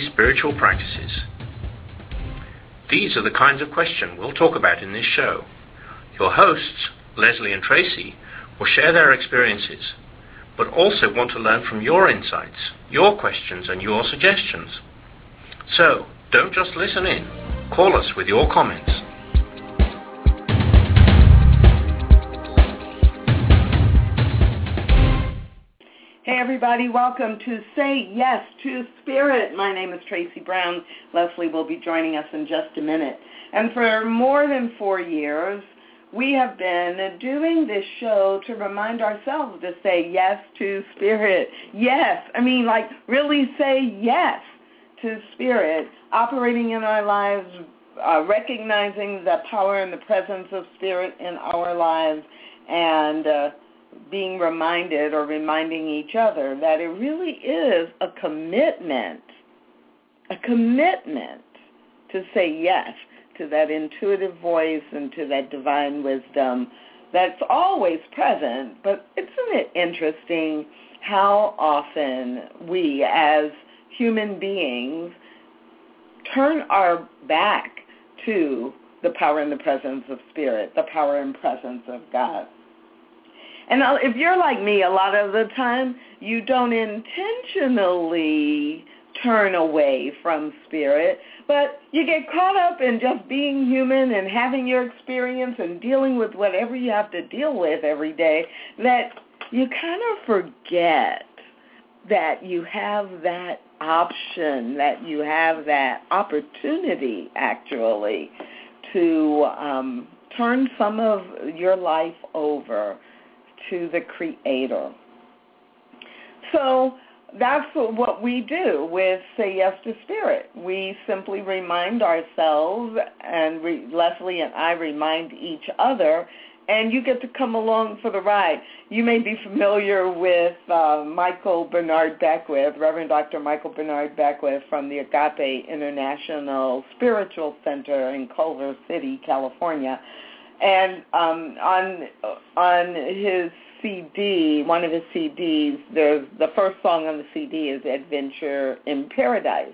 spiritual practices? These are the kinds of questions we'll talk about in this show. Your hosts, Lesley and Tracy, will share their experiences, but also want to learn from your insights, your questions, and your suggestions. So, don't just listen in. Call us with your comments. Everybody, welcome to Say Yes to Spirit. My name is Tracy Brown. Lesley will be joining us in just a minute. And for more than four years, we have been doing this show to remind ourselves to say yes to Spirit. Yes. I mean, like really say yes to Spirit, operating in our lives, uh, recognizing the power and the presence of Spirit in our lives, and uh, being reminded or reminding each other that it really is a commitment, a commitment to say yes to that intuitive voice and to that divine wisdom that's always present. But isn't it interesting how often we as human beings turn our back to the power and the presence of spirit, the power and presence of God. And if you're like me, a lot of the time you don't intentionally turn away from spirit, but you get caught up in just being human and having your experience and dealing with whatever you have to deal with every day that you kind of forget that you have that option, that you have that opportunity actually to um, turn some of your life over to the Creator. So that's what we do with Say Yes to Spirit. We simply remind ourselves, and re- Lesley and I remind each other, and you get to come along for the ride. You may be familiar with uh, Michael Bernard Beckwith, Reverend Dr. Michael Bernard Beckwith from the Agape International Spiritual Center in Culver City, California. And um, on on his CD, one of his CDs, there's the first song on the CD is Adventure in Paradise.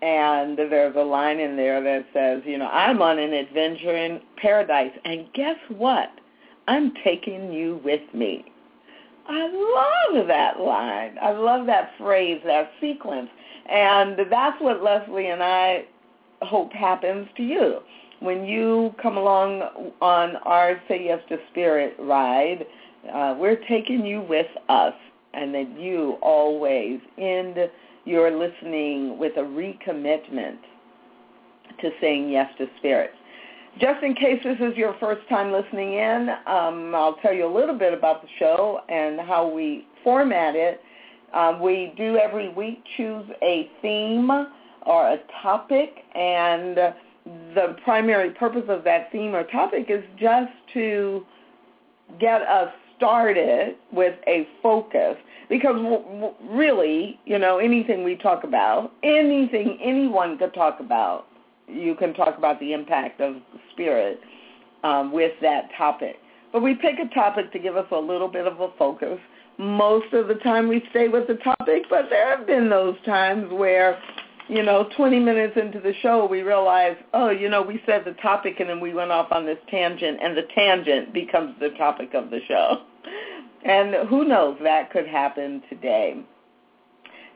And there's a line in there that says, you know, I'm on an adventure in paradise. And guess what? I'm taking you with me. I love that line. I love that phrase, that sequence. And that's what Lesley and I hope happens to you. When you come along on our Say Yes to Spirit ride, uh, we're taking you with us and that you always end your listening with a recommitment to saying yes to spirit. Just in case this is your first time listening in, um, I'll tell you a little bit about the show and how we format it. Um, we do every week choose a theme or a topic, and the primary purpose of that theme or topic is just to get us started with a focus because really, you know, anything we talk about, anything anyone could talk about, you can talk about the impact of spirit um, with that topic. But we pick a topic to give us a little bit of a focus. Most of the time we stay with the topic, but there have been those times where you know, 20 minutes into the show, we realize, oh, you know, we said the topic and then we went off on this tangent, and the tangent becomes the topic of the show. And who knows, that could happen today.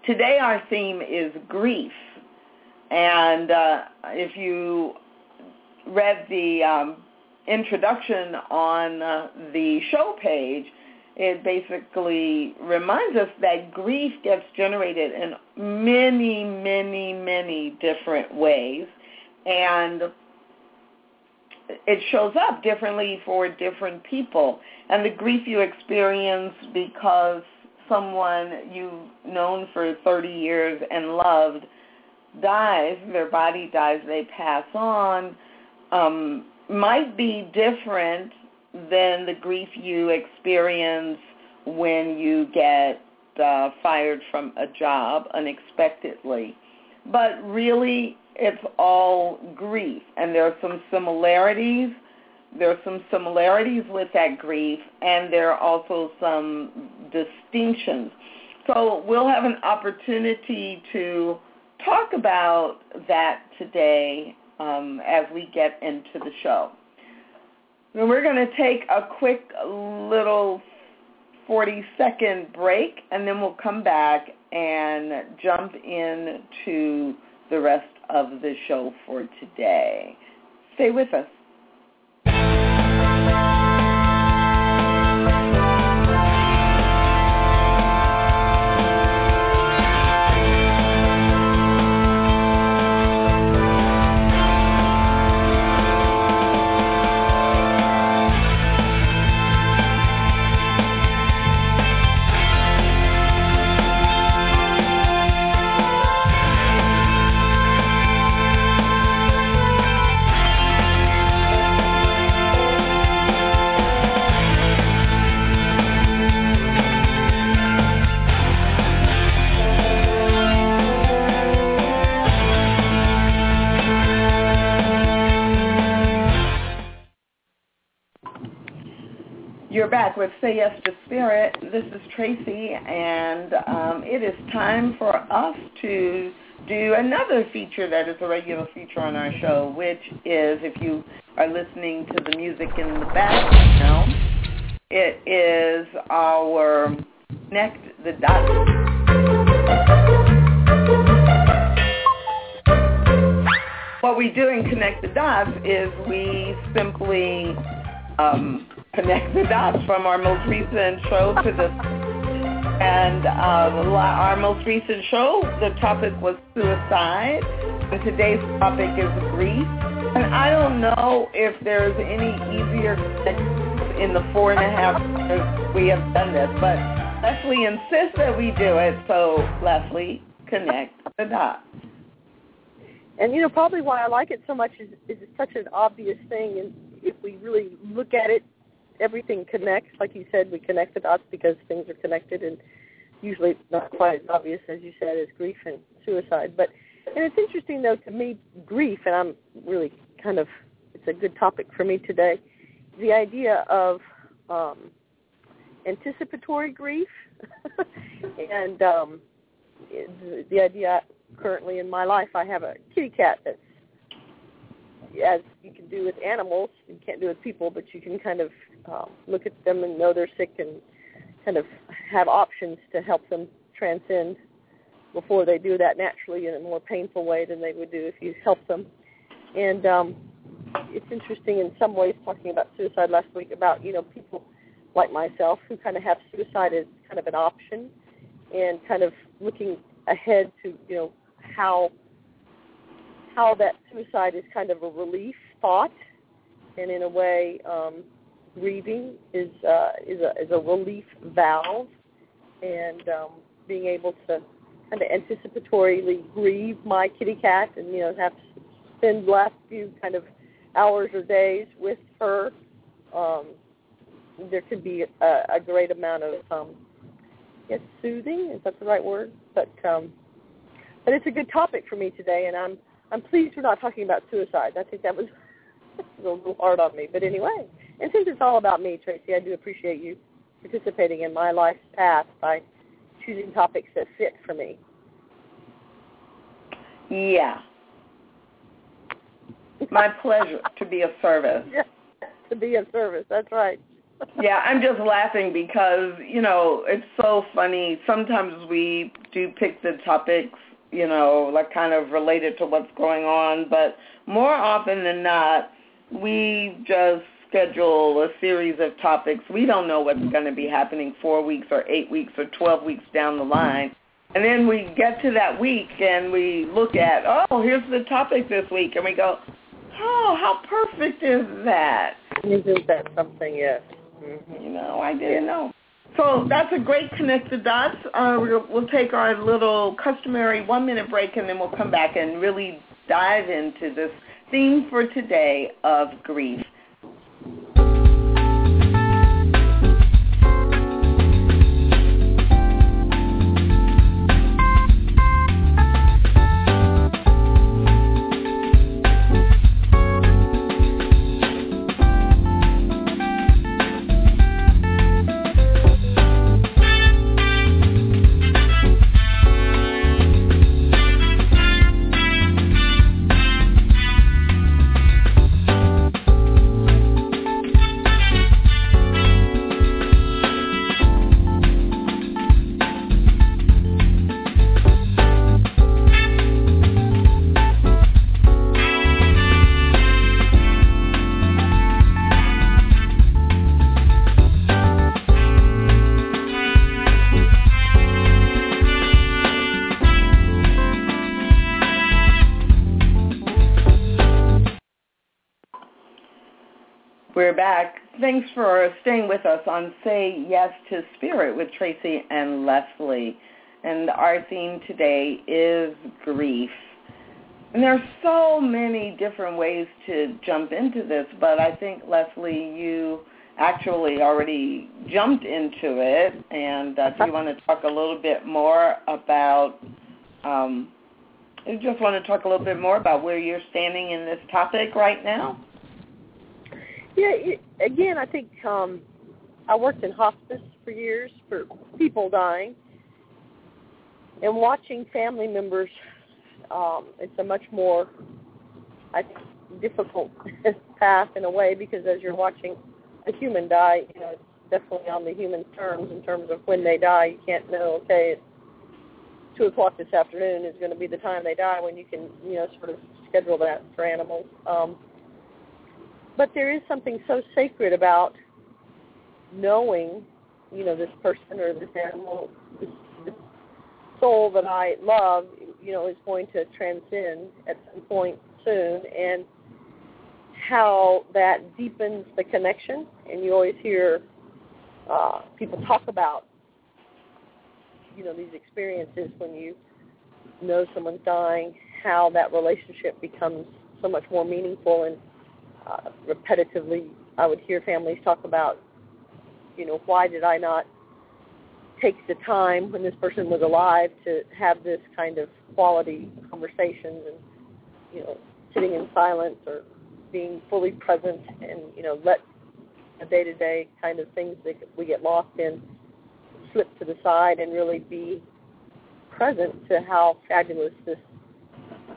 Today our theme is grief. And uh, if you read the um, introduction on uh, the show page, it basically reminds us that grief gets generated in many, many, many different ways. And it shows up differently for different people. And the grief you experience because someone you've known for 30 years and loved dies, their body dies, they pass on, um, might be different than the grief you experience when you get uh, fired from a job unexpectedly. But really, it's all grief, and there are some similarities. There are some similarities with that grief, and there are also some distinctions. So we'll have an opportunity to talk about that today um, as we get into the show. And we're going to take a quick little 40 second break and then we'll come back and jump into the rest of the show for today. Stay with us. With Say Yes to Spirit. This is Tracy, and um, it is time for us to do another feature that is a regular feature on our show, which is, if you are listening to the music in the background, it is our Connect the Dots. What we do in Connect the Dots is we simply um, connect the dots from our most recent show to the and uh, our most recent show, the topic was suicide, and today's topic is grief. And I don't know if there's any easier in the four and a half years we have done this, but Lesley insists that we do it, so Lesley, connect the dots. And you know, probably why I like it so much is, is it's such an obvious thing, and if we really look at it everything connects. Like you said, we connect the dots because things are connected, and usually not quite as obvious as you said as grief and suicide. But and it's interesting though to me, grief, and I'm really kind of it's a good topic for me today. The idea of um, anticipatory grief, and um, the idea currently in my life, I have a kitty cat that's as you can do with animals, you can't do with people, but you can kind of um, look at them and know they're sick and kind of have options to help them transcend before they do that naturally in a more painful way than they would do if you help them. And um, it's interesting in some ways talking about suicide last week about, you know, people like myself who kind of have suicide as kind of an option and kind of looking ahead to, you know, how how that suicide is kind of a relief thought and in a way um, grieving is uh, is a is a relief valve, and um, being able to kind of anticipatorily grieve my kitty cat, and you know have to spend the last few kind of hours or days with her. Um, there could be a, a great amount of um, yes, soothing. Is that the right word? But um, but it's a good topic for me today, and I'm I'm pleased we're not talking about suicide. I think that was a little hard on me, but anyway. And since it's all about me, Tracy, I do appreciate you participating in my life's path by choosing topics that fit for me. Yeah. My pleasure to be of service. Yeah, to be of service. That's right. yeah, I'm just laughing because, you know, it's so funny. Sometimes we do pick the topics, you know, like kind of related to what's going on, but more often than not, we just schedule a series of topics. We don't know what's going to be happening four weeks or eight weeks or 12 weeks down the line. And then we get to that week and we look at, oh, here's the topic this week. And we go, oh, how perfect is that? Isn't that something, yes. Mm-hmm. You know, I didn't know. So that's a great connect dots. Uh, we'll, we'll take our little customary one-minute break and then we'll come back and really dive into this theme for today of grief. For staying with us on Say Yes to Spirit with Tracy and Lesley. And our theme today is grief. And there are so many different ways to jump into this, but I think, Lesley, you actually already jumped into it. And uh, do you want to talk a little bit more about, um, you just want to talk a little bit more about where you're standing in this topic right now? Yeah, it, again, I think um, I worked in hospice for years for people dying, and watching family members. Um, it's a much more, I think, difficult path in a way because as you're watching a human die, you know, it's definitely on the human terms in terms of when they die. You can't know, okay, it's two o'clock this afternoon is going to be the time they die when you can, you know, sort of schedule that for animals. Um, but there is something so sacred about knowing, you know, this person or this animal, this, this soul that I love, you know, is going to transcend at some point soon, and how that deepens the connection. And you always hear uh, people talk about, you know, these experiences when you know someone's dying, how that relationship becomes so much more meaningful and uh, repetitively I would hear families talk about, you know, why did I not take the time when this person was alive to have this kind of quality conversations and, you know, sitting in silence or being fully present and, you know, let the day-to-day kind of things that we get lost in slip to the side and really be present to how fabulous this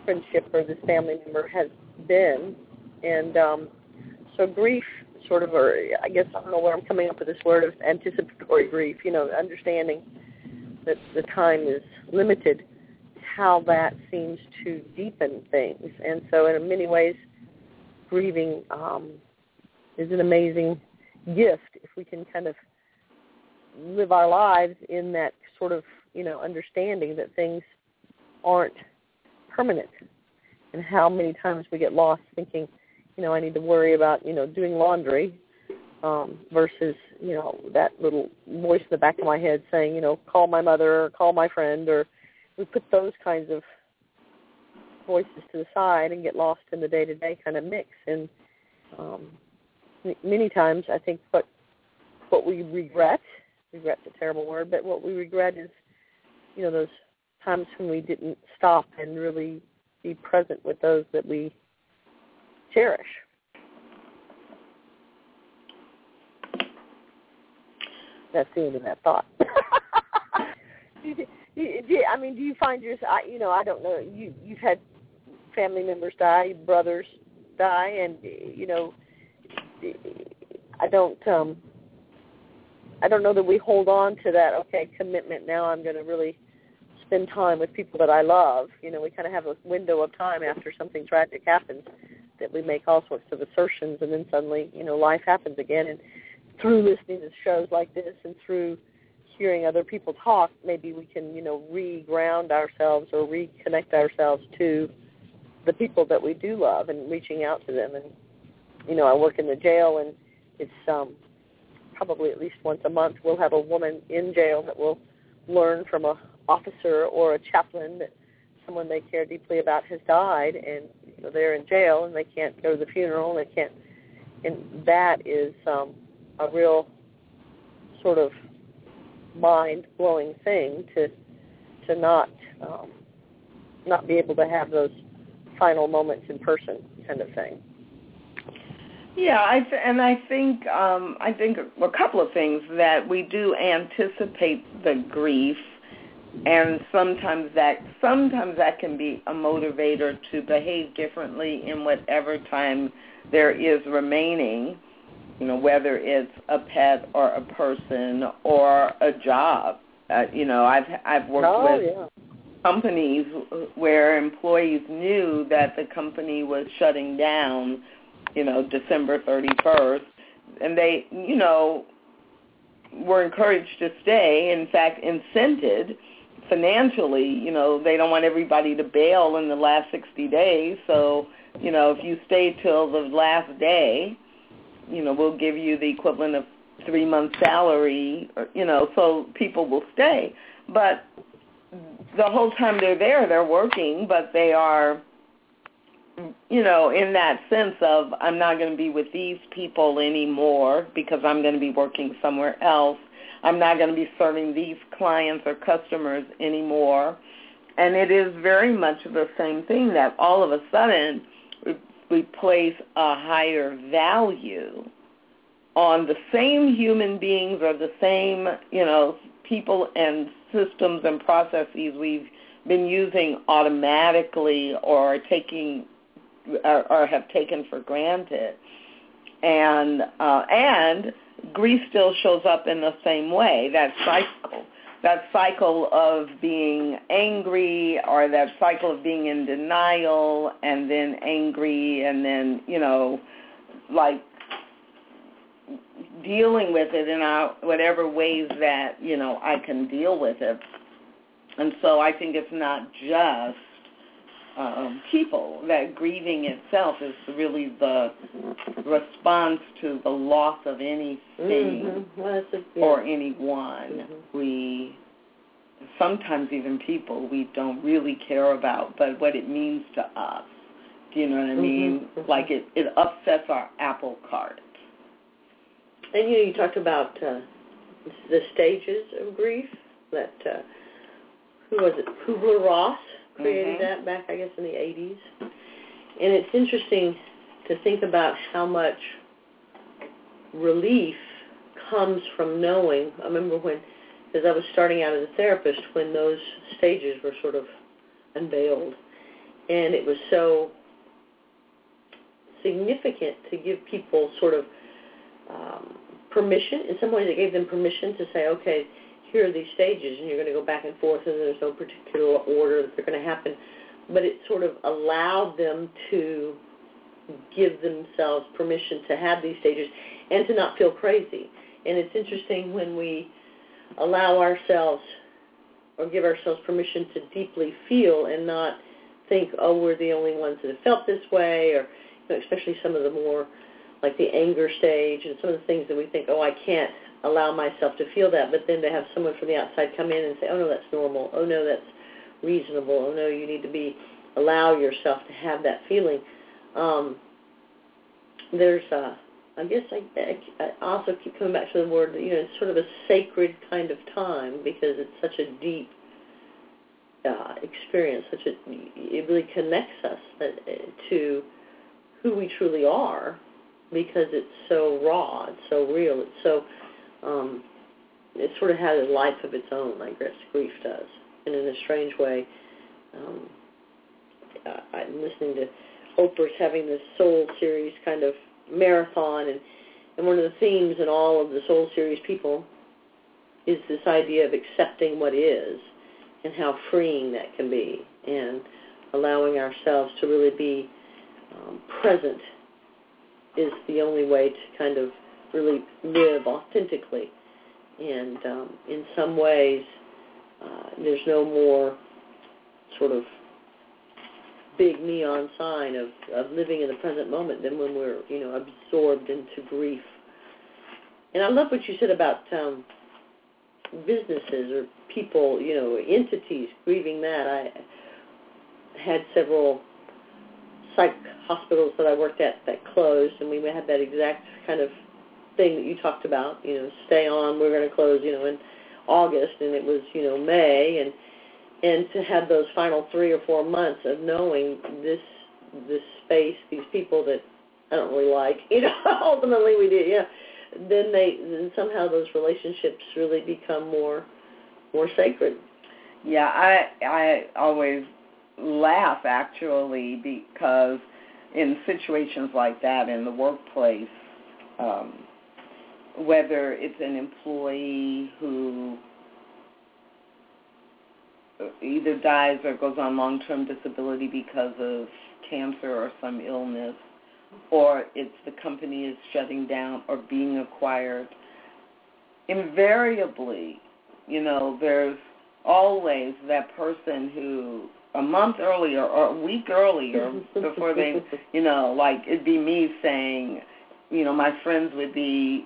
friendship or this family member has been and um, so grief sort of, or I guess I don't know where I'm coming up with this word of anticipatory grief, you know, understanding that the time is limited, how that seems to deepen things. And so in many ways, grieving um, is an amazing gift if we can kind of live our lives in that sort of, you know, understanding that things aren't permanent and how many times we get lost thinking – you know, I need to worry about, you know, doing laundry um, versus, you know, that little voice in the back of my head saying, you know, call my mother or call my friend or we put those kinds of voices to the side and get lost in the day-to-day kind of mix. And um, many times I think what what we regret, regret's a terrible word, but what we regret is, you know, those times when we didn't stop and really be present with those that we cherish. That's the end of that thought. I mean, do you find yourself? You know, I don't know. You you've had family members die, brothers die, and you know, I don't. um I don't know that we hold on to that. Okay, commitment. Now I'm going to really spend time with people that I love. You know, we kind of have a window of time after something tragic happens that we make all sorts of assertions and then suddenly, you know, life happens again. And through listening to shows like this and through hearing other people talk, maybe we can, you know, re-ground ourselves or reconnect ourselves to the people that we do love and reaching out to them. And, you know, I work in the jail and it's um, probably at least once a month we'll have a woman in jail that will learn from a officer or a chaplain that someone they care deeply about has died and you know, they're in jail and they can't go to the funeral they can't and that is um a real sort of mind blowing thing to to not um not be able to have those final moments in person kind of thing. Yeah, I th- and I think um, I think a couple of things that we do anticipate the grief and sometimes that sometimes that can be a motivator to behave differently in whatever time there is remaining you know whether it's a pet or a person or a job. Uh, you know i've i've worked oh, with yeah. companies where employees knew that the company was shutting down you know december 31st and they you know were encouraged to stay. In fact incented financially, you know, they don't want everybody to bail in the last 60 days. So, you know, if you stay till the last day, you know, we'll give you the equivalent of three months salary, or, you know, so people will stay. But the whole time they're there, they're working, but they are, you know, in that sense of I'm not going to be with these people anymore because I'm going to be working somewhere else. I'm not going to be serving these clients or customers anymore. And it is very much the same thing that all of a sudden we place a higher value on the same human beings or the same, you know, people and systems and processes we've been using automatically or taking or, or have taken for granted. And uh, and grief still shows up in the same way, that cycle. That cycle of being angry or that cycle of being in denial and then angry and then, you know, like dealing with it in our, whatever ways that, you know, I can deal with it. And so I think it's not just um, people, that grieving itself is really the response to the loss of anything mm-hmm. well, or anyone. Mm-hmm. We sometimes even people we don't really care about, but what it means to us. Do you know what I mean? Mm-hmm. Like it, it upsets our apple cart. And you know, you talked about uh, the stages of grief. That uh, who was it? Kubler Ross created Mhm. that back, I guess, in the 80s. And it's interesting to think about how much relief comes from knowing. I remember when, as I was starting out as a therapist, when those stages were sort of unveiled, and it was so significant to give people sort of um, permission. In some ways, it gave them permission to say, okay, here are these stages, and you're going to go back and forth, and there's no particular order that they're going to happen. But it sort of allowed them to give themselves permission to have these stages and to not feel crazy. And it's interesting when we allow ourselves or give ourselves permission to deeply feel and not think, oh, we're the only ones that have felt this way, or you know, especially some of the more like the anger stage and some of the things that we think, oh, I can't allow myself to feel that, but then to have someone from the outside come in and say, oh no, that's normal. Oh no, that's reasonable. Oh no, you need to be allow yourself to have that feeling. Um, there's a, I guess I, I also keep coming back to the word, you know, it's sort of a sacred kind of time because it's such a deep uh, experience. Such a, it really connects us uh, to who we truly are because it's so raw, it's so real, it's so um, it sort of has a life of its own, like grief does. And in a strange way, um, I'm listening to Oprah's having this Soul series kind of marathon, and, and one of the themes in all of the Soul series people is this idea of accepting what is and how freeing that can be, and allowing ourselves to really be um, present is the only way to kind of really live authentically. And um, in some ways, uh, there's no more sort of big neon sign of, of living in the present moment than when we're, you know, absorbed into grief. And I love what you said about um, businesses or people, you know, entities grieving that. I had several psych hospitals that I worked at that closed, and we had that exact kind of thing that you talked about, you know, stay on, we're going to close, you know, in August, and it was, you know, May, and and to have those final three or four months of knowing this this space, these people that I don't really like, you know, ultimately we did, yeah. Then they then somehow those relationships really become more more sacred. Yeah, I I always laugh actually because in situations like that in the workplace, um, whether it's an employee who either dies or goes on long-term disability because of cancer or some illness, or it's the company is shutting down or being acquired, invariably, you know, there's always that person who a month earlier or a week earlier before they, you know, like it'd be me saying, you know, my friends would be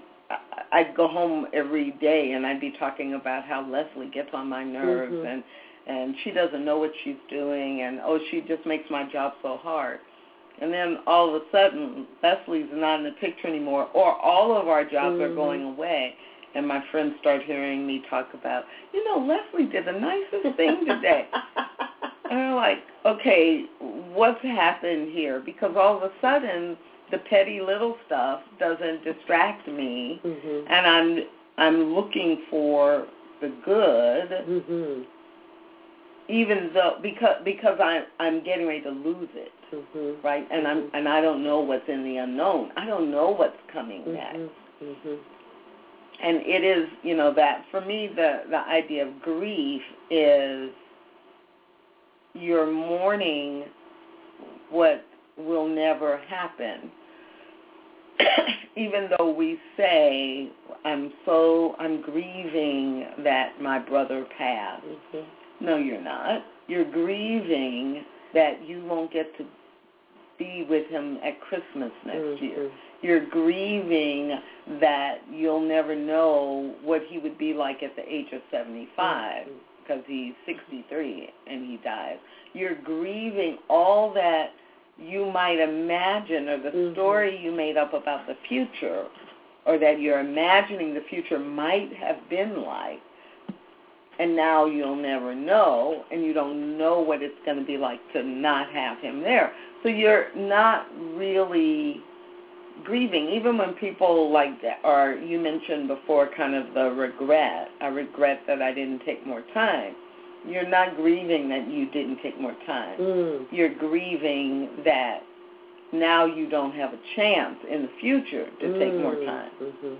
I'd go home every day and I'd be talking about how Lesley gets on my nerves Mhm. and and she doesn't know what she's doing and oh she just makes my job so hard. And then all of a sudden Lesley's not in the picture anymore or all of our jobs are Mhm. going away and my friends start hearing me talk about, you know, Lesley did the nicest thing today. And they're like, okay, what's happened here? Because all of a sudden, the petty little stuff doesn't distract me, Mhm. and I'm I'm looking for the good, Mhm. even though because because I'm I'm getting ready to lose it, Mhm. right? And I'm Mhm. and I don't know what's in the unknown. I don't know what's coming next. Mhm. Mhm. and it is you know that for me the the idea of grief is you're mourning what will never happen even though we say i'm so i'm grieving that my brother passed Mhm. no you're not you're grieving that you won't get to be with him at christmas next year Mhm. you're grieving that you'll never know what he would be like at the age of 75 Mhm. because he's 63 and he dies. You're grieving all that you might imagine or the Mhm. story you made up about the future or that you're imagining the future might have been like. And now you'll never know and you don't know what it's going to be like to not have him there. So you're not really grieving even when people like that or you mentioned before kind of the regret i regret that i didn't take more time you're not grieving that you didn't take more time Mm. you're grieving that now you don't have a chance in the future to take more Mm. time Mhm.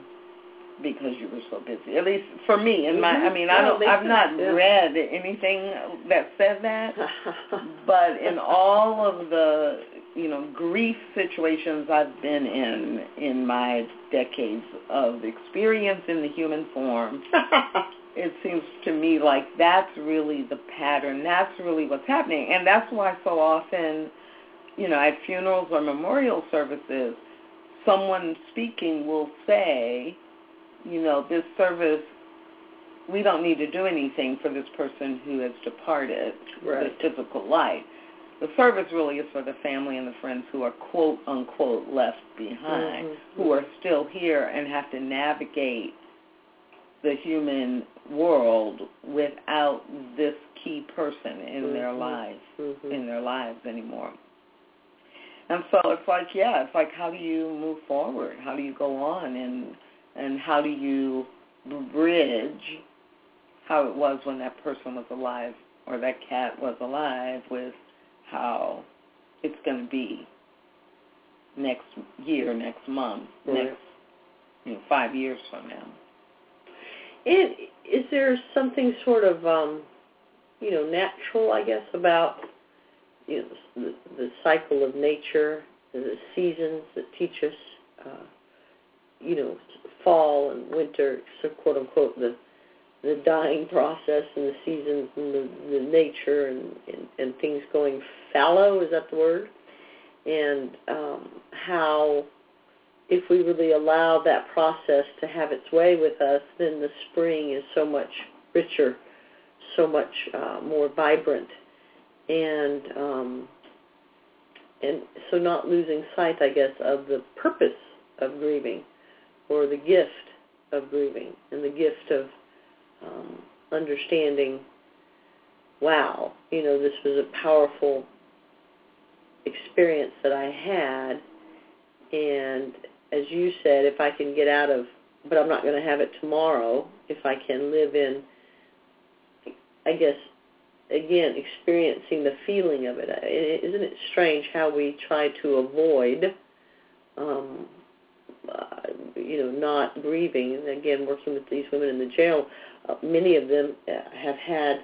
because you were so busy at least for me in my i mean i don't i've not sense, yeah. read anything that said that but in all of the you know grief situations I've been in in my decades of experience in the human form, it seems to me like that's really the pattern. That's really what's happening, and that's why so often, you know, at funerals or memorial services, someone speaking will say, you know, this service. We don't need to do anything for this person who has departed Right. the physical life the service really is for the family and the friends who are quote unquote left behind, Mhm. who are still here and have to navigate the human world without this key person in their Mhm. lives Mhm. in their lives anymore. And so it's like, yeah, it's like how do you move forward? How do you go on and and how do you bridge how it was when that person was alive or that cat was alive with how it's going to be next year, next month, Right. next you know, five years from now. And is there something sort of, um, you know, natural, I guess, about you know, the, the cycle of nature, the seasons that teach us, uh, you know, fall and winter, so quote unquote, the the dying process and the seasons and the, the nature and, and, and things going fallow, is that the word? And um, how if we really allow that process to have its way with us, then the spring is so much richer, so much uh, more vibrant, and um, and so not losing sight, I guess, of the purpose of grieving, or the gift of grieving, and the gift of um, understanding. Wow, you know, this was a powerful experience that I had, and as you said, if I can get out of, but I'm not going to have it tomorrow, if I can live in, I guess, again, experiencing the feeling of it. Isn't it strange how we try to avoid, um, uh, you know, not grieving? And again, working with these women in the jail, uh, many of them uh, have had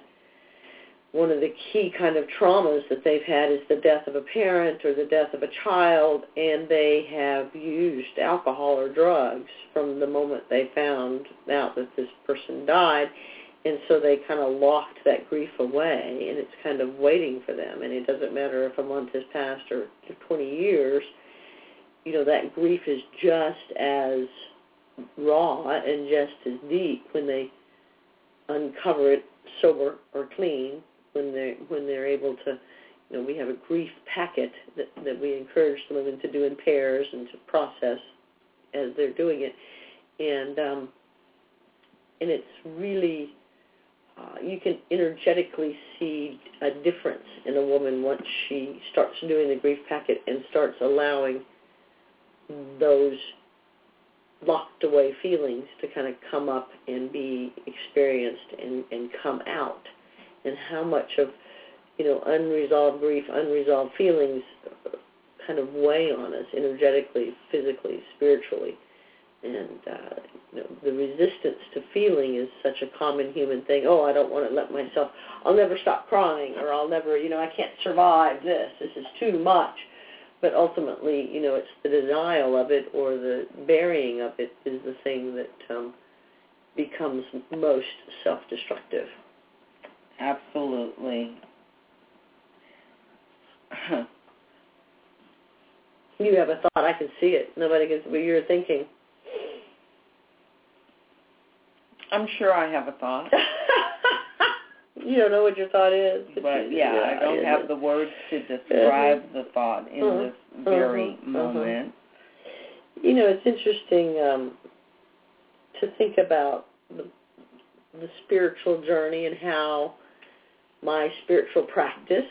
one of the key kind of traumas that they've had is the death of a parent or the death of a child, and they have used alcohol or drugs from the moment they found out that this person died, and so they kind of locked that grief away, and it's kind of waiting for them, and it doesn't matter if a month has passed or 20 years, you know that grief is just as raw and just as deep when they uncover it sober or clean when they when they're able to you know we have a grief packet that that we encourage the women to do in pairs and to process as they're doing it. And um and it's really uh, you can energetically see a difference in a woman once she starts doing the grief packet and starts allowing those locked away feelings to kind of come up and be experienced and, and come out and how much of you know unresolved grief unresolved feelings kind of weigh on us energetically physically spiritually. And uh, you know the resistance to feeling is such a common human thing. Oh i don't want to let myself i'll never stop crying or i'll never you know i can't survive this. This is too much. But ultimately, you know, it's the denial of it or the burying of it is the thing that um, becomes most self-destructive. Absolutely. you have a thought. I can see it. Nobody can see what you're thinking. I'm sure I have a thought. you don't know what your thought is. But, but yeah, yeah, I don't have the words to describe uh-huh. the thought in uh-huh. this very uh-huh. moment. You know, it's interesting um, to think about the, the spiritual journey and how my spiritual practice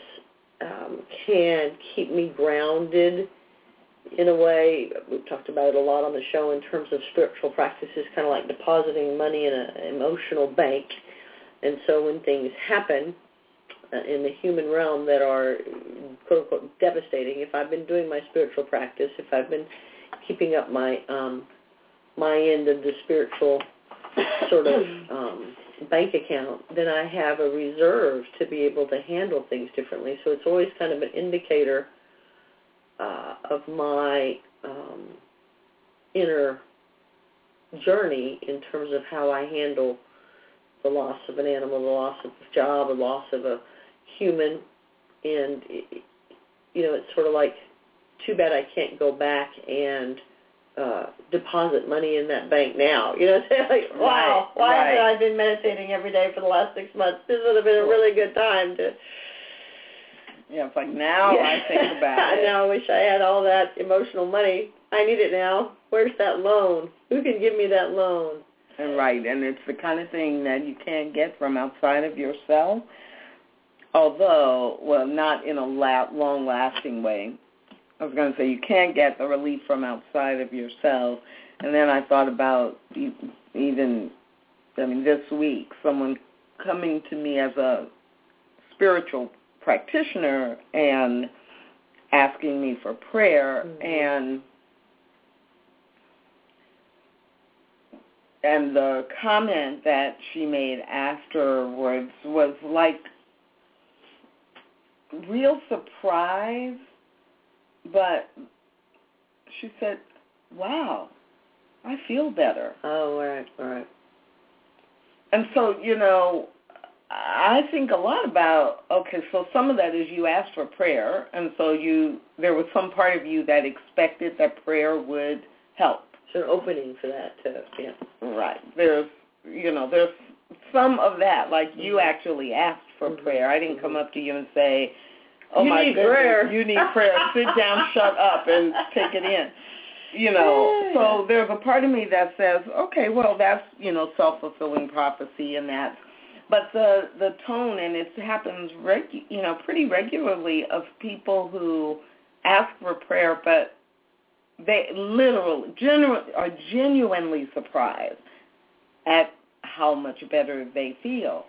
um, can keep me grounded in a way. We've talked about it a lot on the show in terms of spiritual practices, kind of like depositing money in an emotional bank and so when things happen uh, in the human realm that are quote unquote devastating, if I've been doing my spiritual practice, if I've been keeping up my um, my end of the spiritual sort of um, bank account, then I have a reserve to be able to handle things differently. So it's always kind of an indicator uh, of my um, inner journey in terms of how I handle the loss of an animal, the loss of a job, the loss of a human, and you know it's sort of like, too bad I can't go back and uh, deposit money in that bank now. You know, like, wow, right, why right. have I been meditating every day for the last six months? This would have been a really good time to. Yeah, it's like now yeah. I think about it. I know. I wish I had all that emotional money. I need it now. Where's that loan? Who can give me that loan? And right, and it's the kind of thing that you can't get from outside of yourself. Although, well, not in a la- long-lasting way. I was going to say you can't get the relief from outside of yourself. And then I thought about even, I mean, this week, someone coming to me as a spiritual practitioner and asking me for prayer mm-hmm. and and the comment that she made afterwards was like real surprise, but she said, "Wow, I feel better." Oh, right, right. And so, you know, I think a lot about okay, so some of that is you asked for prayer, and so you there was some part of you that expected that prayer would help an opening for that too. Yeah. Right. There's you know there's some of that like mm-hmm. you actually asked for mm-hmm. prayer. I didn't mm-hmm. come up to you and say, "Oh you my need goodness, prayer. you need prayer. Sit down, shut up, and take it in." You know, yeah. so there's a part of me that says, "Okay, well that's you know self fulfilling prophecy, and that's." But the the tone, and it happens regu- you know pretty regularly of people who ask for prayer, but they literally, genu- are genuinely surprised at how much better they feel.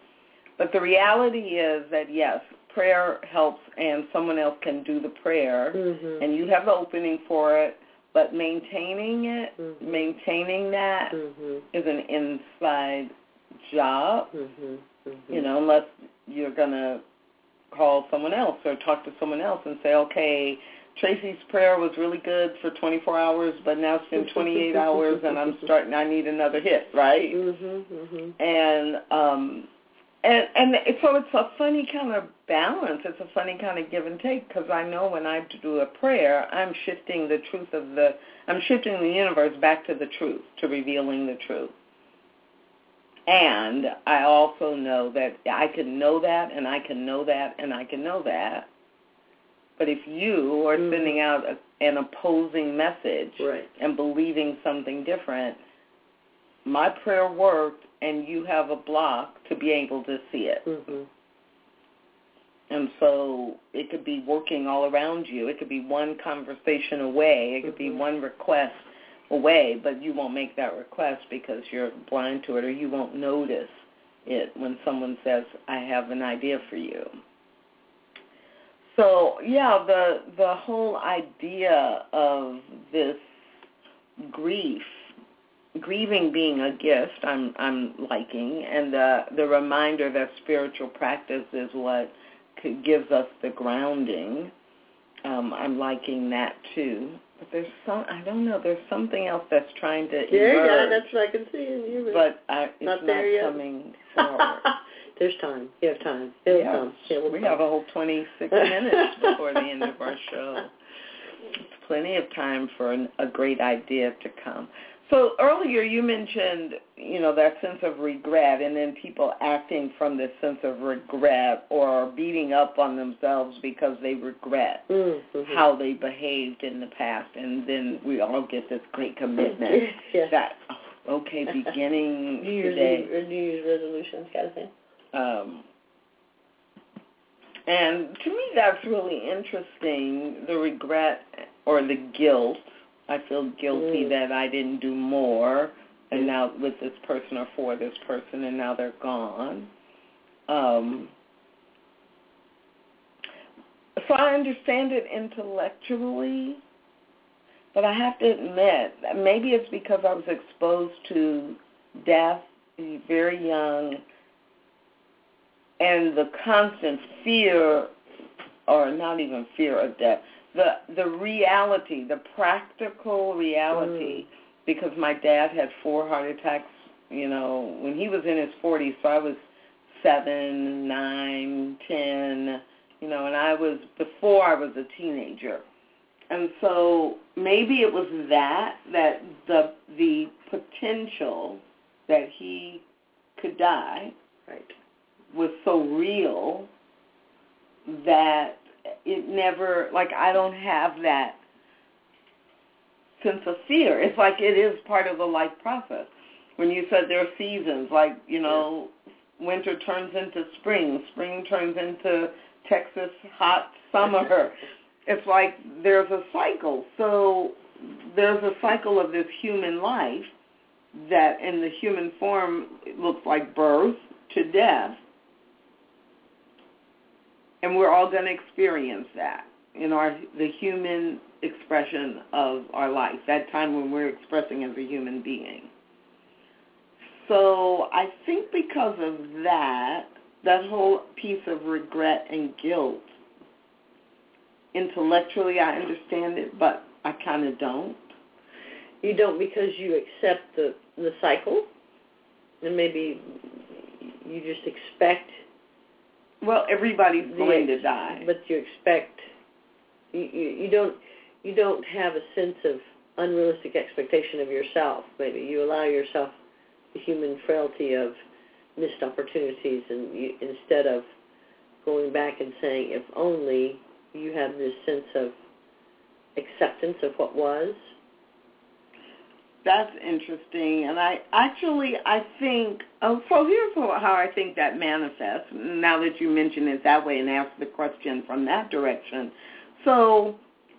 But the reality is that yes, prayer helps, and someone else can do the prayer, mm-hmm. and you have the opening for it. But maintaining it, mm-hmm. maintaining that mm-hmm. is an inside job. Mm-hmm. Mm-hmm. You know, unless you're gonna call someone else or talk to someone else and say, okay, Tracy's prayer was really good for 24 hours, but now it's been 28 hours, and I'm starting. I need another hit, right? Mhm. Mhm. And um, and and so it's a funny kind of balance. It's a funny kind of give and take because I know when I do a prayer, I'm shifting the truth of the, I'm shifting the universe back to the truth, to revealing the truth. And I also know that I can know that, and I can know that, and I can know that. But if you are Mhm. sending out a, an opposing message Right. and believing something different, my prayer worked, and you have a block to be able to see it. hmm And so it could be working all around you. It could be one conversation away. It could be Mhm. one request away, but you won't make that request because you're blind to it or you won't notice it when someone says, I have an idea for you. So yeah, the the whole idea of this grief, grieving being a gift, I'm I'm liking, and the the reminder that spiritual practice is what gives us the grounding. Um, I'm liking that too. But there's some I don't know. There's something else that's trying to Yeah, yeah, that's what I can see in you. but I, it's Not not, there yet? coming forward. There's time. You have time. It'll Yes. come. It will we come. have a whole 26 minutes before the end of our show. It's plenty of time for an, a great idea to come. So earlier you mentioned, you know, that sense of regret and then people acting from this sense of regret or beating up on themselves because they regret Mm-hmm. how they behaved in the past and then we all get this great commitment yes. that, oh, okay, beginning New Year's, today New Year's resolutions kind of thing. um, and to me, that's really interesting. The regret or the guilt. I feel guilty Mm. that I didn't do more, and Mm. now with this person or for this person, and now they're gone. Um, so I understand it intellectually, but I have to admit, that maybe it's because I was exposed to death very young and the constant fear or not even fear of death the the reality the practical reality mm. because my dad had four heart attacks you know when he was in his 40s so I was seven nine ten you know and I was before I was a teenager and so maybe it was that that the the potential that he could die Right. was so real that it never like I don't have that sense of fear. It's like it is part of the life process. When you said there are seasons, like, you know, winter turns into spring, spring turns into Texas hot summer. it's like there's a cycle. So there's a cycle of this human life that in the human form looks like birth to death and we're all going to experience that in our the human expression of our life that time when we're expressing as a human being so i think because of that that whole piece of regret and guilt intellectually i understand it but i kind of don't You don't because you accept the the cycle, and maybe you just expect. Well everybody's going to die But you expect. You, you you don't you don't have a sense of unrealistic expectation of yourself. Maybe you allow yourself the human frailty of missed opportunities, and you, instead of going back and saying, if only you have this sense of acceptance of what was. That's interesting, and I actually I think oh, so. Here's how I think that manifests. Now that you mention it that way and ask the question from that direction, so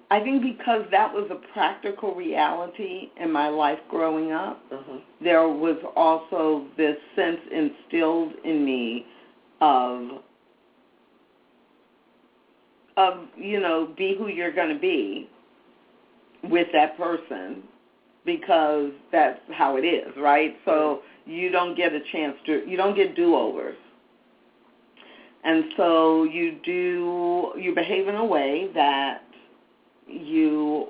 I think because that was a practical reality in my life growing up, Uh-huh. there was also this sense instilled in me of of you know be who you're going to be with that person because that's how it is, right? So you don't get a chance to you don't get do-overs. And so you do you behave in a way that you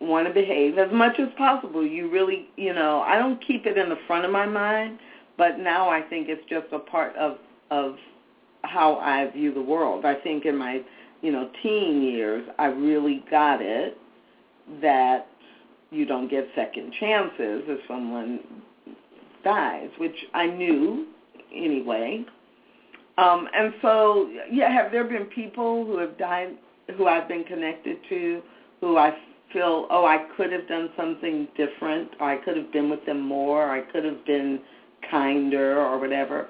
want to behave as much as possible. You really, you know, I don't keep it in the front of my mind, but now I think it's just a part of of how I view the world. I think in my, you know, teen years, I really got it that you don't get second chances if someone dies, which I knew anyway. Um, and so, yeah, have there been people who have died who I've been connected to who I feel, oh, I could have done something different, or I could have been with them more, or I could have been kinder, or whatever.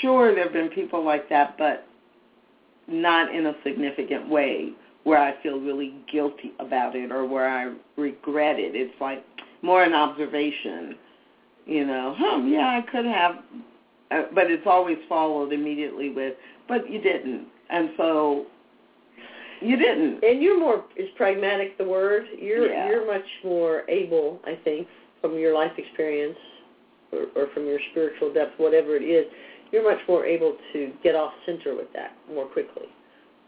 Sure, there have been people like that, but not in a significant way where I feel really guilty about it or where I regret it. It's like more an observation, you know, huh, yeah, I could have, uh, but it's always followed immediately with, but you didn't. And so you didn't. And you're more is pragmatic the word. You're Yeah. you're much more able, I think, from your life experience or, or from your spiritual depth, whatever it is, you're much more able to get off center with that more quickly.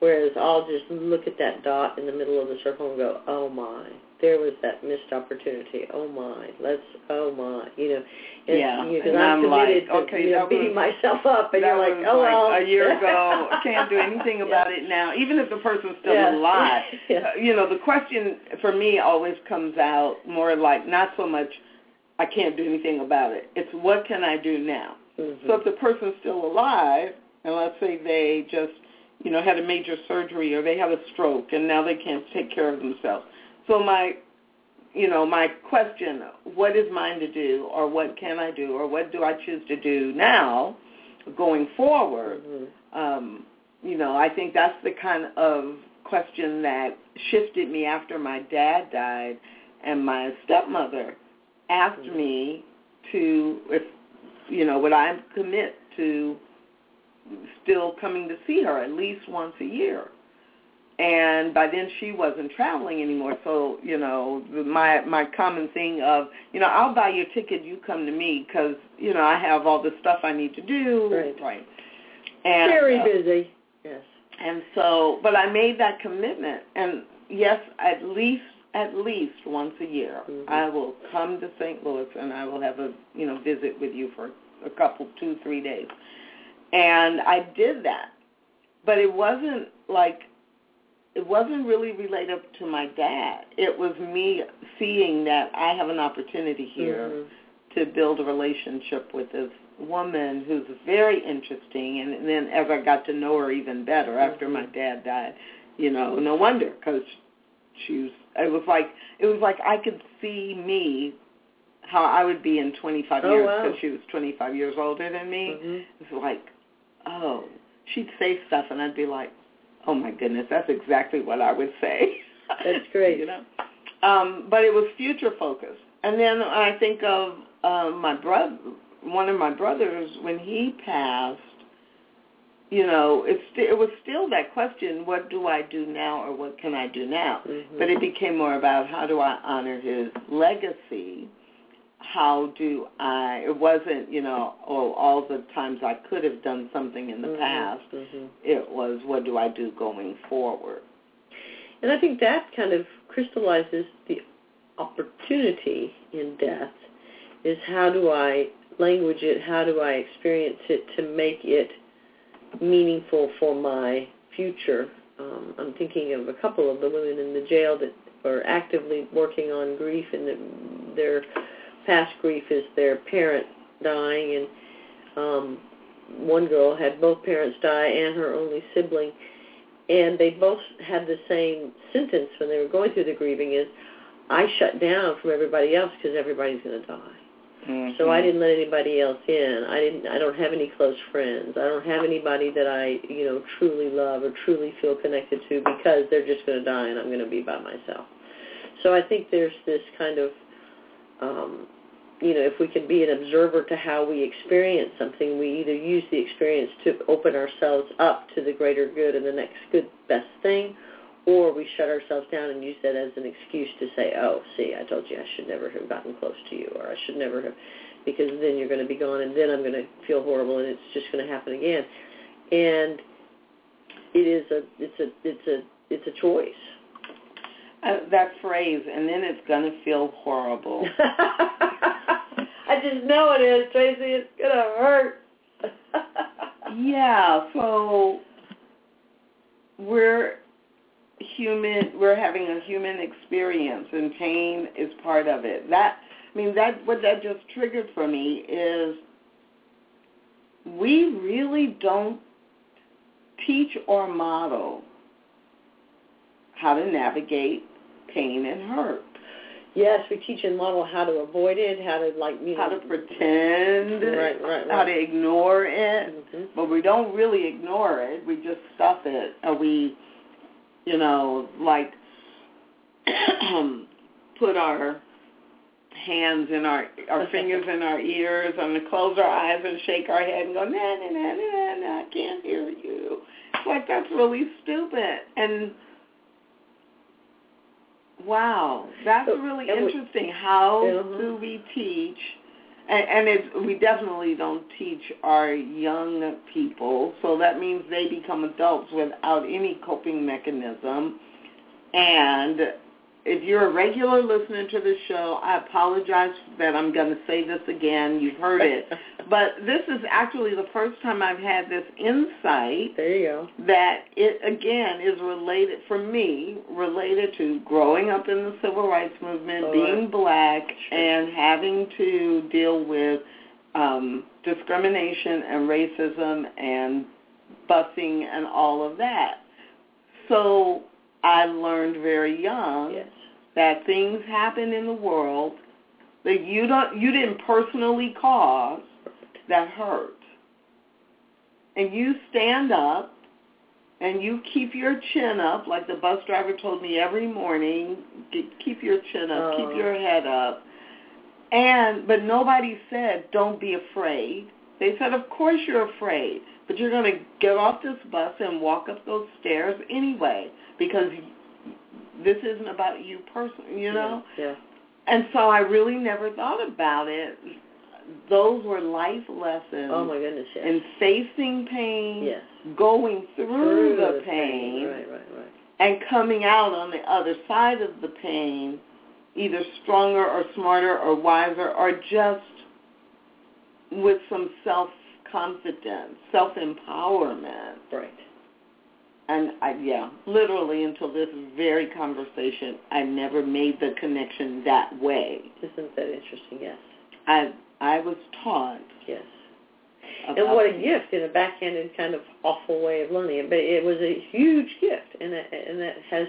Whereas I'll just look at that dot in the middle of the circle and go, oh my, there was that missed opportunity. Oh my, let's, oh my, you know. And, Yeah, you know, and I'm, I'm like, to okay, you know, that beating myself up, and you're like, oh like well. a year ago. I can't do anything about it now, even if the person's still Yeah. alive. Yeah. Uh, you know, the question for me always comes out more like not so much I can't do anything about it. It's what can I do now? Mhm. So if the person's still alive, and let's say they just, you know, had a major surgery or they had a stroke and now they can't take care of themselves. So my, you know, my question, what is mine to do or what can I do or what do I choose to do now going forward? Mhm. Um, you know, I think that's the kind of question that shifted me after my dad died and my stepmother asked Mhm. me to if you know, would I commit to still coming to see her at least once a year? And by then she wasn't traveling anymore, so you know my my common thing of you know I'll buy your ticket, you come to me because you know I have all the stuff I need to do, Right. right? And, Very uh, busy. Yes. and so, but I made that commitment, and yes, at least at least once a year, Mhm. I will come to St. Louis and I will have a you know visit with you for a couple, two, three days, and I did that, but it wasn't like it wasn't really related to my dad. It was me seeing that I have an opportunity here Mhm. to build a relationship with this woman who's very interesting and, and then as I got to know her even better after Mhm. my dad died, you know, no wonder cuz she was it was like it was like I could see me how I would be in 25 Oh, years wow. because she was 25 years older than me. Mhm. It's like, oh, she'd say stuff and I'd be like, oh my goodness, that's exactly what I would say. That's great. you know, um, but it was future focused. And then I think of um, my brother, one of my brothers, when he passed. You know, it's st- it was still that question: What do I do now, or what can I do now? Mhm. But it became more about how do I honor his legacy how do I, it wasn't, you know, oh, all the times I could have done something in the Mhm, past. mhm. It was, what do I do going forward? And I think that kind of crystallizes the opportunity in death is how do I language it, how do I experience it to make it meaningful for my future. Um, I'm thinking of a couple of the women in the jail that are actively working on grief and the, their past grief is their parent dying and um, one girl had both parents die and her only sibling and they both had the same sentence when they were going through the grieving is I shut down from everybody else because everybody's going to die. So I didn't let anybody else in. I didn't I don't have any close friends. I don't have anybody that I, you know, truly love or truly feel connected to because they're just going to die and I'm going to be by myself. So I think there's this kind of um you know, if we can be an observer to how we experience something, we either use the experience to open ourselves up to the greater good and the next good best thing, or we shut ourselves down and use that as an excuse to say, oh, see, I told you I should never have gotten close to you, or I should never have, because then you're going to be gone, and then I'm going to feel horrible, and it's just going to happen again. And it is a, it's a, it's a, it's a choice. Uh, that phrase, and then it's going to feel horrible. I just know it is, Tracy. It's to hurt. Yeah, so we're human we're having a human experience and pain is part of it. That I mean that what that just triggered for me is we really don't teach or model how to navigate pain and hurt. Yes, we teach and model how to avoid it, how to like you know, how to pretend, right, right, right. how to ignore it, Mhm. but we don't really ignore it. We just stuff it, or we, you know, like put our hands in our our fingers in our ears and close our eyes and shake our head and go na na na na na I can't hear you. It's like that's really stupid and wow, that's So- really and we- interesting. How Mhm. do we teach? And, and it's, we definitely don't teach our young people, so that means they become adults without any coping mechanism. And if you're a regular listener to the show, I apologize that I'm going to say this again. You've heard it. But this is actually the first time I've had this insight there you go. that it again is related for me related to growing up in the civil rights movement, Oh, being black, Sure. and having to deal with um, discrimination and racism and busing and all of that. So I learned very young Yes. That things happen in the world that you don't you didn't personally cause that hurt. And you stand up and you keep your chin up like the bus driver told me every morning, keep your chin up, Oh. keep your head up. And but nobody said don't be afraid. They said of course you're afraid, but you're going to get off this bus and walk up those stairs anyway because this isn't about you personally, you know? Yeah. And so I really never thought about it. Those were life lessons Oh my goodness, yes. in facing pain, yes. going through, Through the, pain, Right, right, right. and coming out on the other side of the pain either stronger or smarter or wiser or just with some self-confidence, self-empowerment. Right. And I, yeah, literally until this very conversation, I never made the connection that way. Isn't that interesting? Yes. I I was taught Yes. And what a gift in a backhanded kind of awful way of learning it. But it was a huge gift, and that, and that has,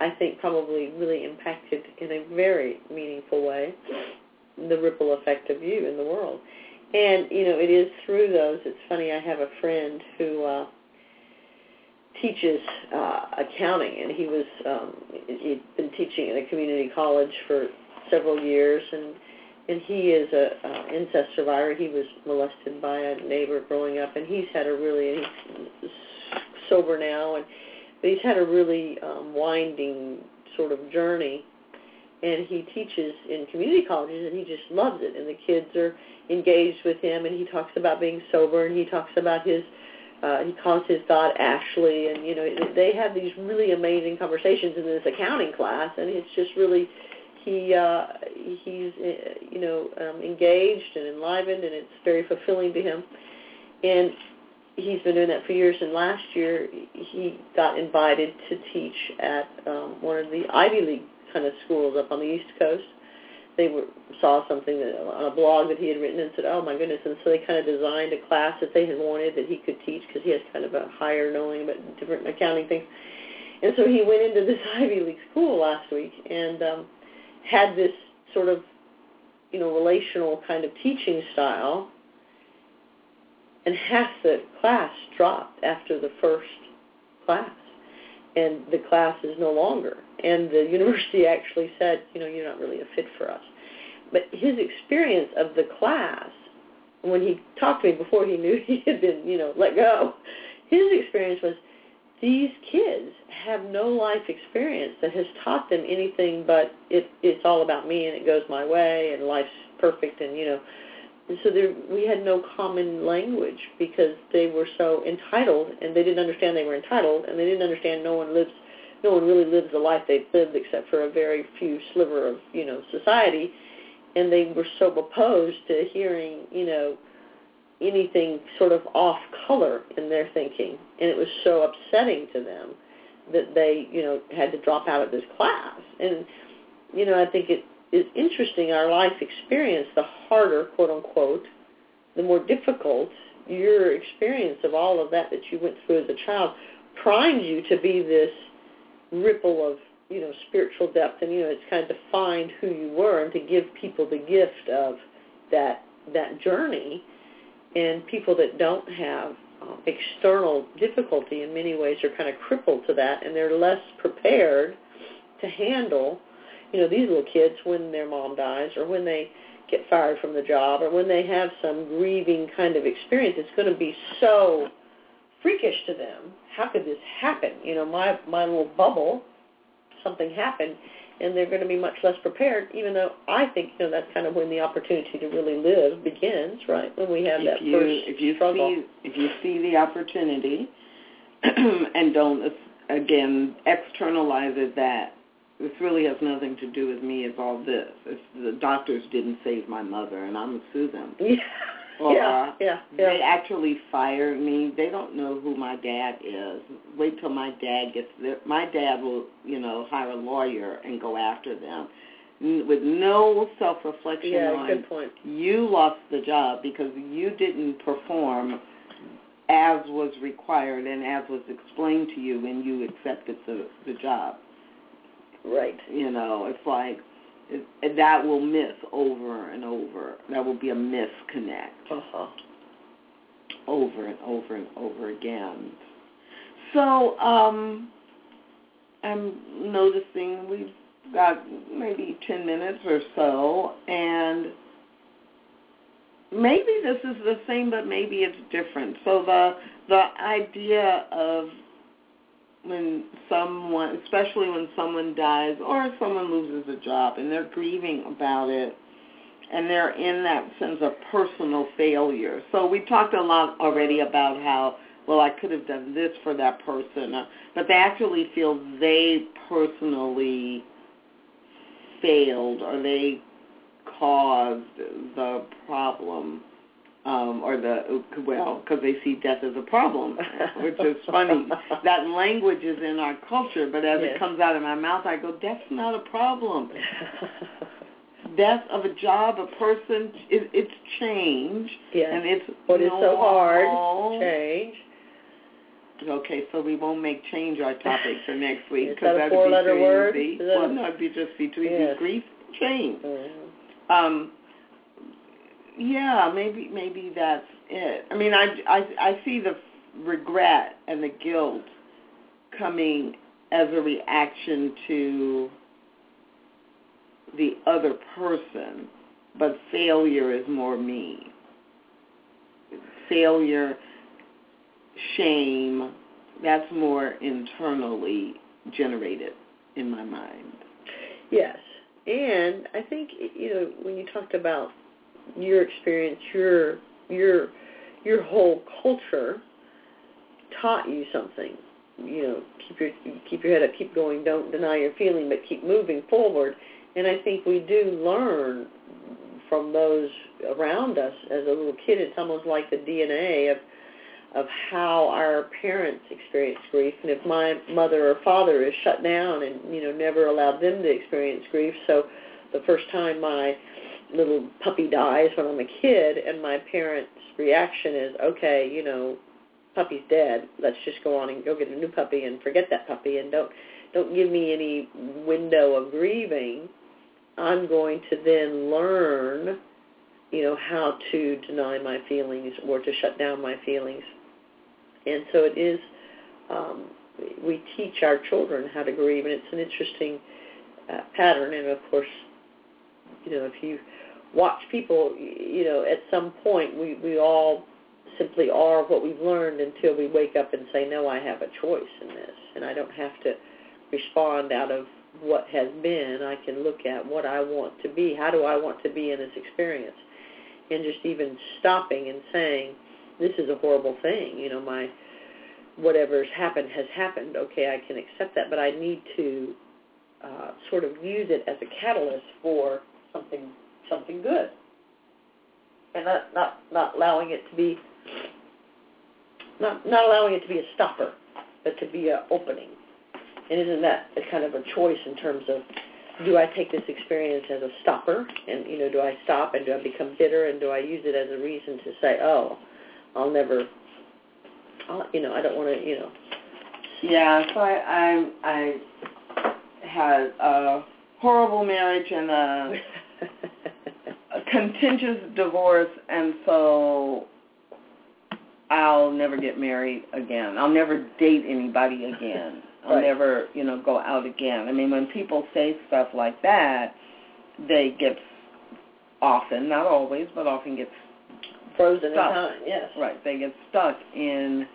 I think, probably really impacted in a very meaningful way the ripple effect of you in the world. And you know, it is through those. It's funny. I have a friend who uh, teaches uh, accounting, and he was um, he'd been teaching in a community college for several years, and and he is a uh, incest survivor. He was molested by a neighbor growing up, and he's had a really he's sober now, and but he's had a really um, winding sort of journey. And he teaches in community colleges, and he just loves it. And the kids are engaged with him, and he talks about being sober, and he talks about his he calls his God Ashley, and you know they have these really amazing conversations in this accounting class, and it's just really he uh, he's uh, you know um, engaged and enlivened, and it's very fulfilling to him. And he's been doing that for years. And last year he got invited to teach at um, one of the Ivy League kind of schools up on the East Coast. They were saw something that, on a blog that he had written and said, "Oh my goodness!" And so they kind of designed a class that they had wanted that he could teach because he has kind of a higher knowing about different accounting things. And so he went into this Ivy League school last week and um, had this sort of, you know, relational kind of teaching style. And half the class dropped after the first class, and the class is no longer. And the university actually said, you know, you're not really a fit for us. But his experience of the class, when he talked to me before he knew he had been, you know, let go, his experience was these kids have no life experience that has taught them anything but it it's all about me and it goes my way and life's perfect and you know and so there we had no common language because they were so entitled and they didn't understand they were entitled and they didn't understand no one lives no one really lives the life they've lived except for a very few sliver of you know society and they were so opposed to hearing you know anything sort of off color in their thinking, and it was so upsetting to them that they, you know, had to drop out of this class. And you know, I think it is interesting our life experience, the harder, quote unquote, the more difficult your experience of all of that that you went through as a child primes you to be this ripple of you know spiritual depth and you know it's kind of defined who you were and to give people the gift of that that journey. And people that don't have um, external difficulty in many ways are kind of crippled to that and they're less prepared to handle you know these little kids when their mom dies or when they get fired from the job or when they have some grieving kind of experience it's going to be so freakish to them. How could this happen? You know my my little bubble something happened and they're going to be much less prepared even though i think you know that's kind of when the opportunity to really live begins right? When we have if that you, first if you struggle. see if you see the opportunity and don't again externalize it that this really has nothing to do with me. It's all this. If the doctors didn't save my mother, and I'm gonna sue them. yeah Or yeah yeah they actually fired me. They don't know who my dad is. Wait till my dad gets there. My dad will, you know, hire a lawyer and go after them with no self-reflection yeah on good point you lost the job because you didn't perform as was required and as was explained to you when you accepted the the job. Right You know, it's like it, that will miss over and over. That will be a misconnect uh-huh over and over and over again. So, um, I'm noticing we've got maybe 10 minutes or so, and maybe this is the same, but maybe it's different. So the the idea of when someone, especially when someone dies or someone loses a job and they're grieving about it, and they're in that sense of personal failure. So we talked a lot already about how well I could have done this for that person, uh, but they actually feel they personally failed or they caused the problem um, or the well, because they see death as a problem, which is funny. that language is in our culture, but as Yes. it comes out of my mouth, I go, "That's not a problem. Death of a job, a person, it, it's change, yeah and it's what is so hard change Okay, so we won't make change our topic for next week because that that'd be four-letter too word? easy. That well, no, it'd be just be too easy. Yes. Grief, change. Mhm. Um, yeah, maybe maybe that's it. I mean, I, I I see the regret and the guilt coming as a reaction to the other person, but failure is more me. Failure, shame, that's more internally generated in my mind. Yes, and I think you know when you talked about your experience, your your your whole culture taught you something. You know, keep your keep your head up, keep going, don't deny your feeling, but keep moving forward. And I think we do learn from those around us as a little kid. It's almost like the DNA of of how our parents experience grief and if my mother or father is shut down and you know never allowed them to experience grief so the first time my little puppy dies when I'm a kid and my parents reaction is okay you know puppy's dead. Let's just go on and go get a new puppy and forget that puppy and don't don't give me any window of grieving. I'm going to then learn you know how to deny my feelings or to shut down my feelings. And so it is um, we teach our children how to grieve and it's an interesting uh, pattern. And of course you know if you watch people you know at some point we we all simply are what we've learned until we wake up and say no I have a choice in this and I don't have to respond out of what has been I can look at what I want to be how do I want to be in this experience and just even stopping and saying this is a horrible thing. You know, my whatever's happened has happened. Okay, I can accept that, but I need to uh, sort of use it as a catalyst for something something good. And not not not allowing it to be not not allowing it to be a stopper, but to be a opening. And isn't that a kind of a choice in terms of do I take this experience as a stopper, and you know, do I stop and do I become bitter, and do I use it as a reason to say, oh, I'll never, I'll, you know, I don't want to, you know. Yeah, so I I I had a horrible marriage and a contentious divorce, and so I'll never get married again. I'll never date anybody again. I'll Right. never, you know, go out again. I mean, when people say stuff like that, they get often, not always, but often get Frozen in time, yes. right. They get stuck in,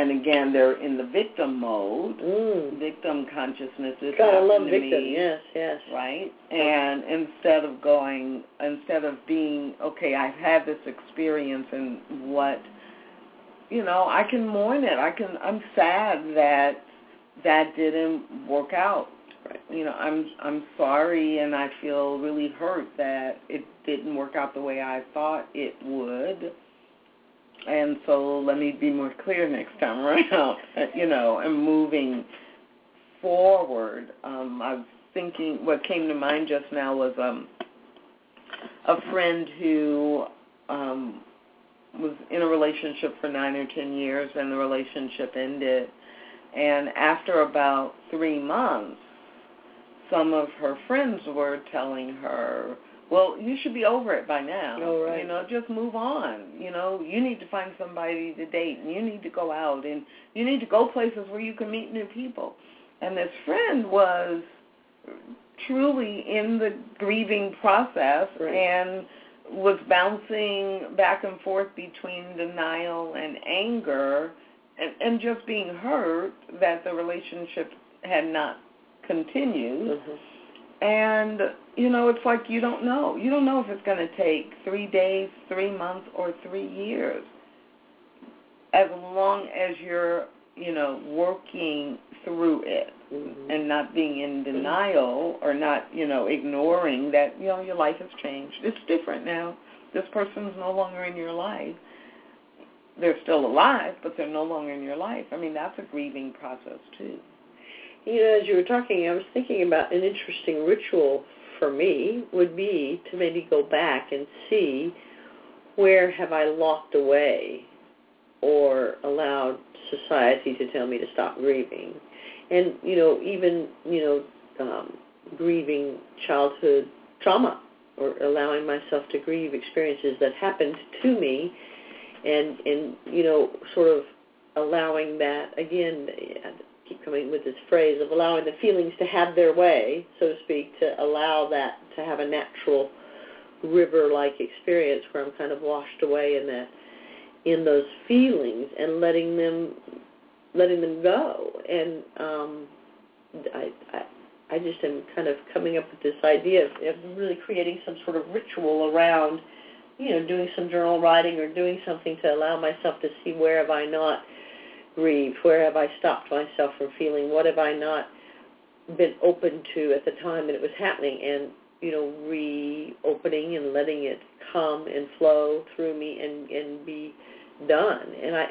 and again, they're in the victim mode. Mm. Victim consciousness is God, I love victim. me, Yes, yes. right? And instead of going, instead of being, okay, I've had this experience, and what, you know, I can mourn it. I can. I'm sad that that didn't work out. Right. You know, I'm I'm sorry, and I feel really hurt that it didn't work out the way I thought it would. And so let me be more clear next time around. You know, and moving forward. Um, I was thinking what came to mind just now was um, a friend who um, was in a relationship for nine or ten years, and the relationship ended. And after about three months, some of her friends were telling her, "Well, you should be over it by now. Oh, right. You know, just move on. You know, you need to find somebody to date, and you need to go out, and you need to go places where you can meet new people." And this friend was truly in the grieving process Right. and was bouncing back and forth between denial and anger and, and just being hurt that the relationship had not continued. Mhm. And, you know, it's like you don't know. You don't know if it's going to take three days, three months, or three years. As long as you're, you know, working through it Mhm. and not being in denial or not, you know, ignoring that, you know, your life has changed. It's different now. This person's no longer in your life. They're still alive, but they're no longer in your life. I mean, that's a grieving process too. You know, as you were talking, I was thinking about an interesting ritual for me would be to maybe go back and see where have I locked away or allowed society to tell me to stop grieving. And, you know, even, you know, um, grieving childhood trauma or allowing myself to grieve experiences that happened to me and, and you know, sort of allowing that, again, keep coming with this phrase of allowing the feelings to have their way, so to speak, to allow that to have a natural river-like experience where I'm kind of washed away in that, in those feelings and letting them, letting them go. And um, I, I, I just am kind of coming up with this idea of, of really creating some sort of ritual around, you know, doing some journal writing or doing something to allow myself to see where have I not grieved, where have I stopped myself from feeling, what have I not been open to at the time that it was happening, and you know, reopening and letting it come and flow through me and and be done. And I,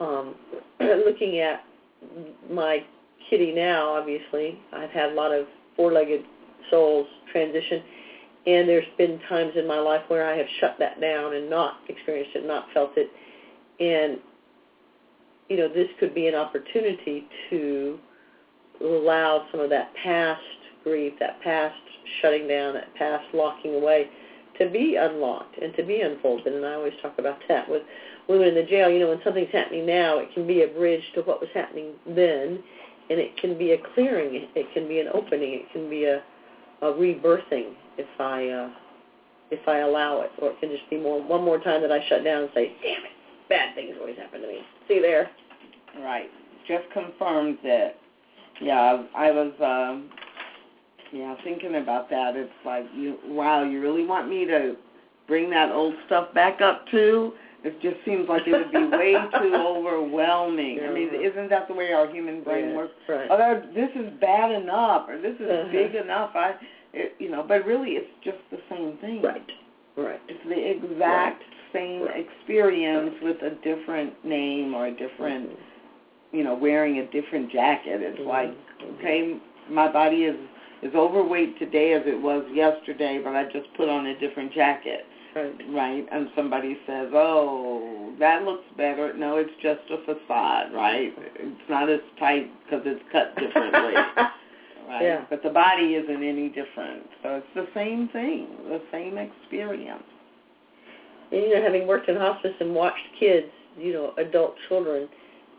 um, looking at my kitty now, obviously, I've had a lot of four-legged souls transition, and there's been times in my life where I have shut that down and not experienced it, not felt it, and you know, this could be an opportunity to allow some of that past grief, that past shutting down, that past locking away, to be unlocked and to be unfolded. And I always talk about that with women in the jail. You know, when something's happening now, it can be a bridge to what was happening then, and it can be a clearing. It can be an opening. It can be a, a rebirthing if I uh, if I allow it, or it can just be more one more time that I shut down and say, "Damn it, bad things always happen to me." See there. Right. Just confirms it. Yeah, I was um yeah, thinking about that. It's like you wow, you really want me to bring that old stuff back up too? It just seems like it would be way too overwhelming. I mean, isn't that the way our human brain Yes, works? Right. That, this is bad enough, or this is Uh-huh. big enough. I, it, you know, but really, it's just the same thing. Right. Right. It's the exact same experience with a different name or a different, you know, wearing a different jacket. It's Mhm. like, okay, my body is is overweight today as it was yesterday, but I just put on a different jacket, Right. right? And somebody says, "Oh, that looks better." No, it's just a facade, right? It's not as tight because it's cut differently. right? Yeah. But the body isn't any different. So it's the same thing, the same experience. And you know, having worked in hospice and watched kids, you know, adult children,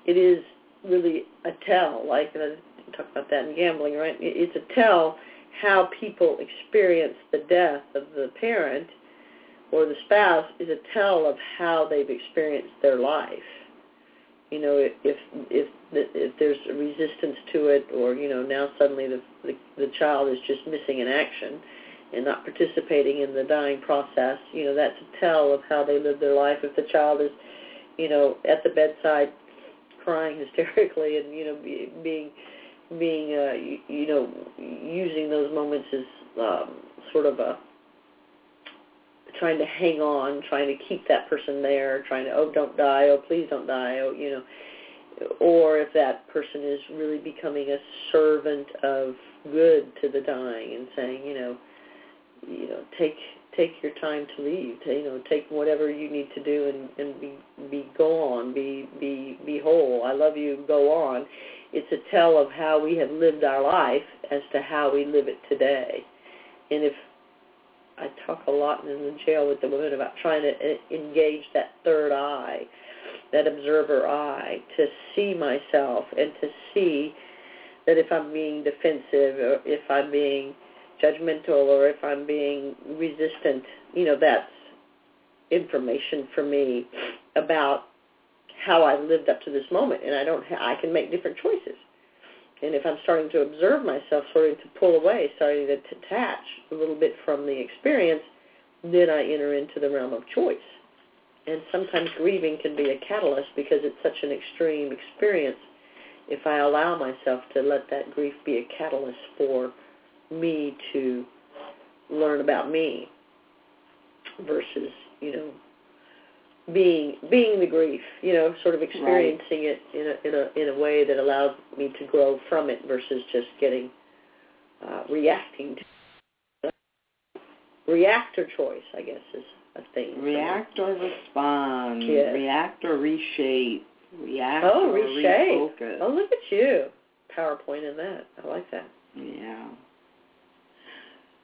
it is really a tell. Like and I talk about that in gambling, right? It's a tell how people experience the death of the parent or the spouse is a tell of how they've experienced their life. You know, if if if, there's a resistance to it, or you know, now suddenly the, the the child is just missing in action and not participating in the dying process, you know, that's a tell of how they live their life. If the child is, you know, at the bedside crying hysterically and, you know, be, being, being, uh, you, you know, using those moments as um, sort of a, trying to hang on, trying to keep that person there, trying to, oh, don't die, oh, please don't die, oh, you know, or if that person is really becoming a servant of good to the dying and saying, you know, you know, take take your time to leave. To, you know, take whatever you need to do and and be be go on, be be be whole. I love you. Go on. It's a tell of how we have lived our life as to how we live it today. And if I talk a lot in the jail with the women about trying to e- engage that third eye, that observer eye, to see myself and to see that if I'm being defensive or if I'm being judgmental or if I'm being resistant, you know, that's information for me about how I lived up to this moment, and I don't. Ha- I can make different choices. And if I'm starting to observe myself, starting to pull away, starting to detach a little bit from the experience, then I enter into the realm of choice. And sometimes grieving can be a catalyst because it's such an extreme experience. If I allow myself to let that grief be a catalyst for me to learn about me versus, you know, being being the grief, you know, sort of experiencing it in a in a in a way that allowed me to grow from it versus just getting uh, reacting to react or choice, I guess is a thing. React or respond. Yes. React or reshape. React Oh, or reshape. refocus. Oh, look at you. PowerPoint in that. I like that. Yeah.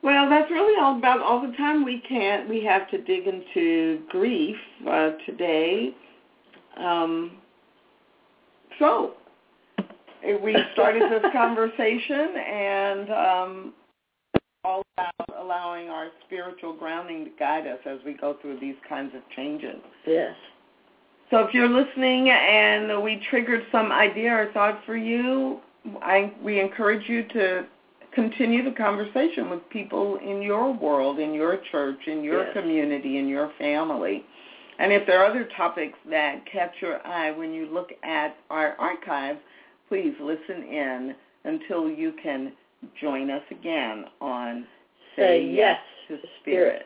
Well, that's really all about all the time we can't. We have to dig into grief uh, today. Um, so eh, we started this conversation and um, all about allowing our spiritual grounding to guide us as we go through these kinds of changes. Yes. So if you're listening and we triggered some idea or thought for you, I, we encourage you to continue the conversation with people in your world, in your church, in your Yes. community, in your family. And if there are other topics that catch your eye when you look at our archives, please listen in until you can join us again on Say yes to to Spirit. spirit.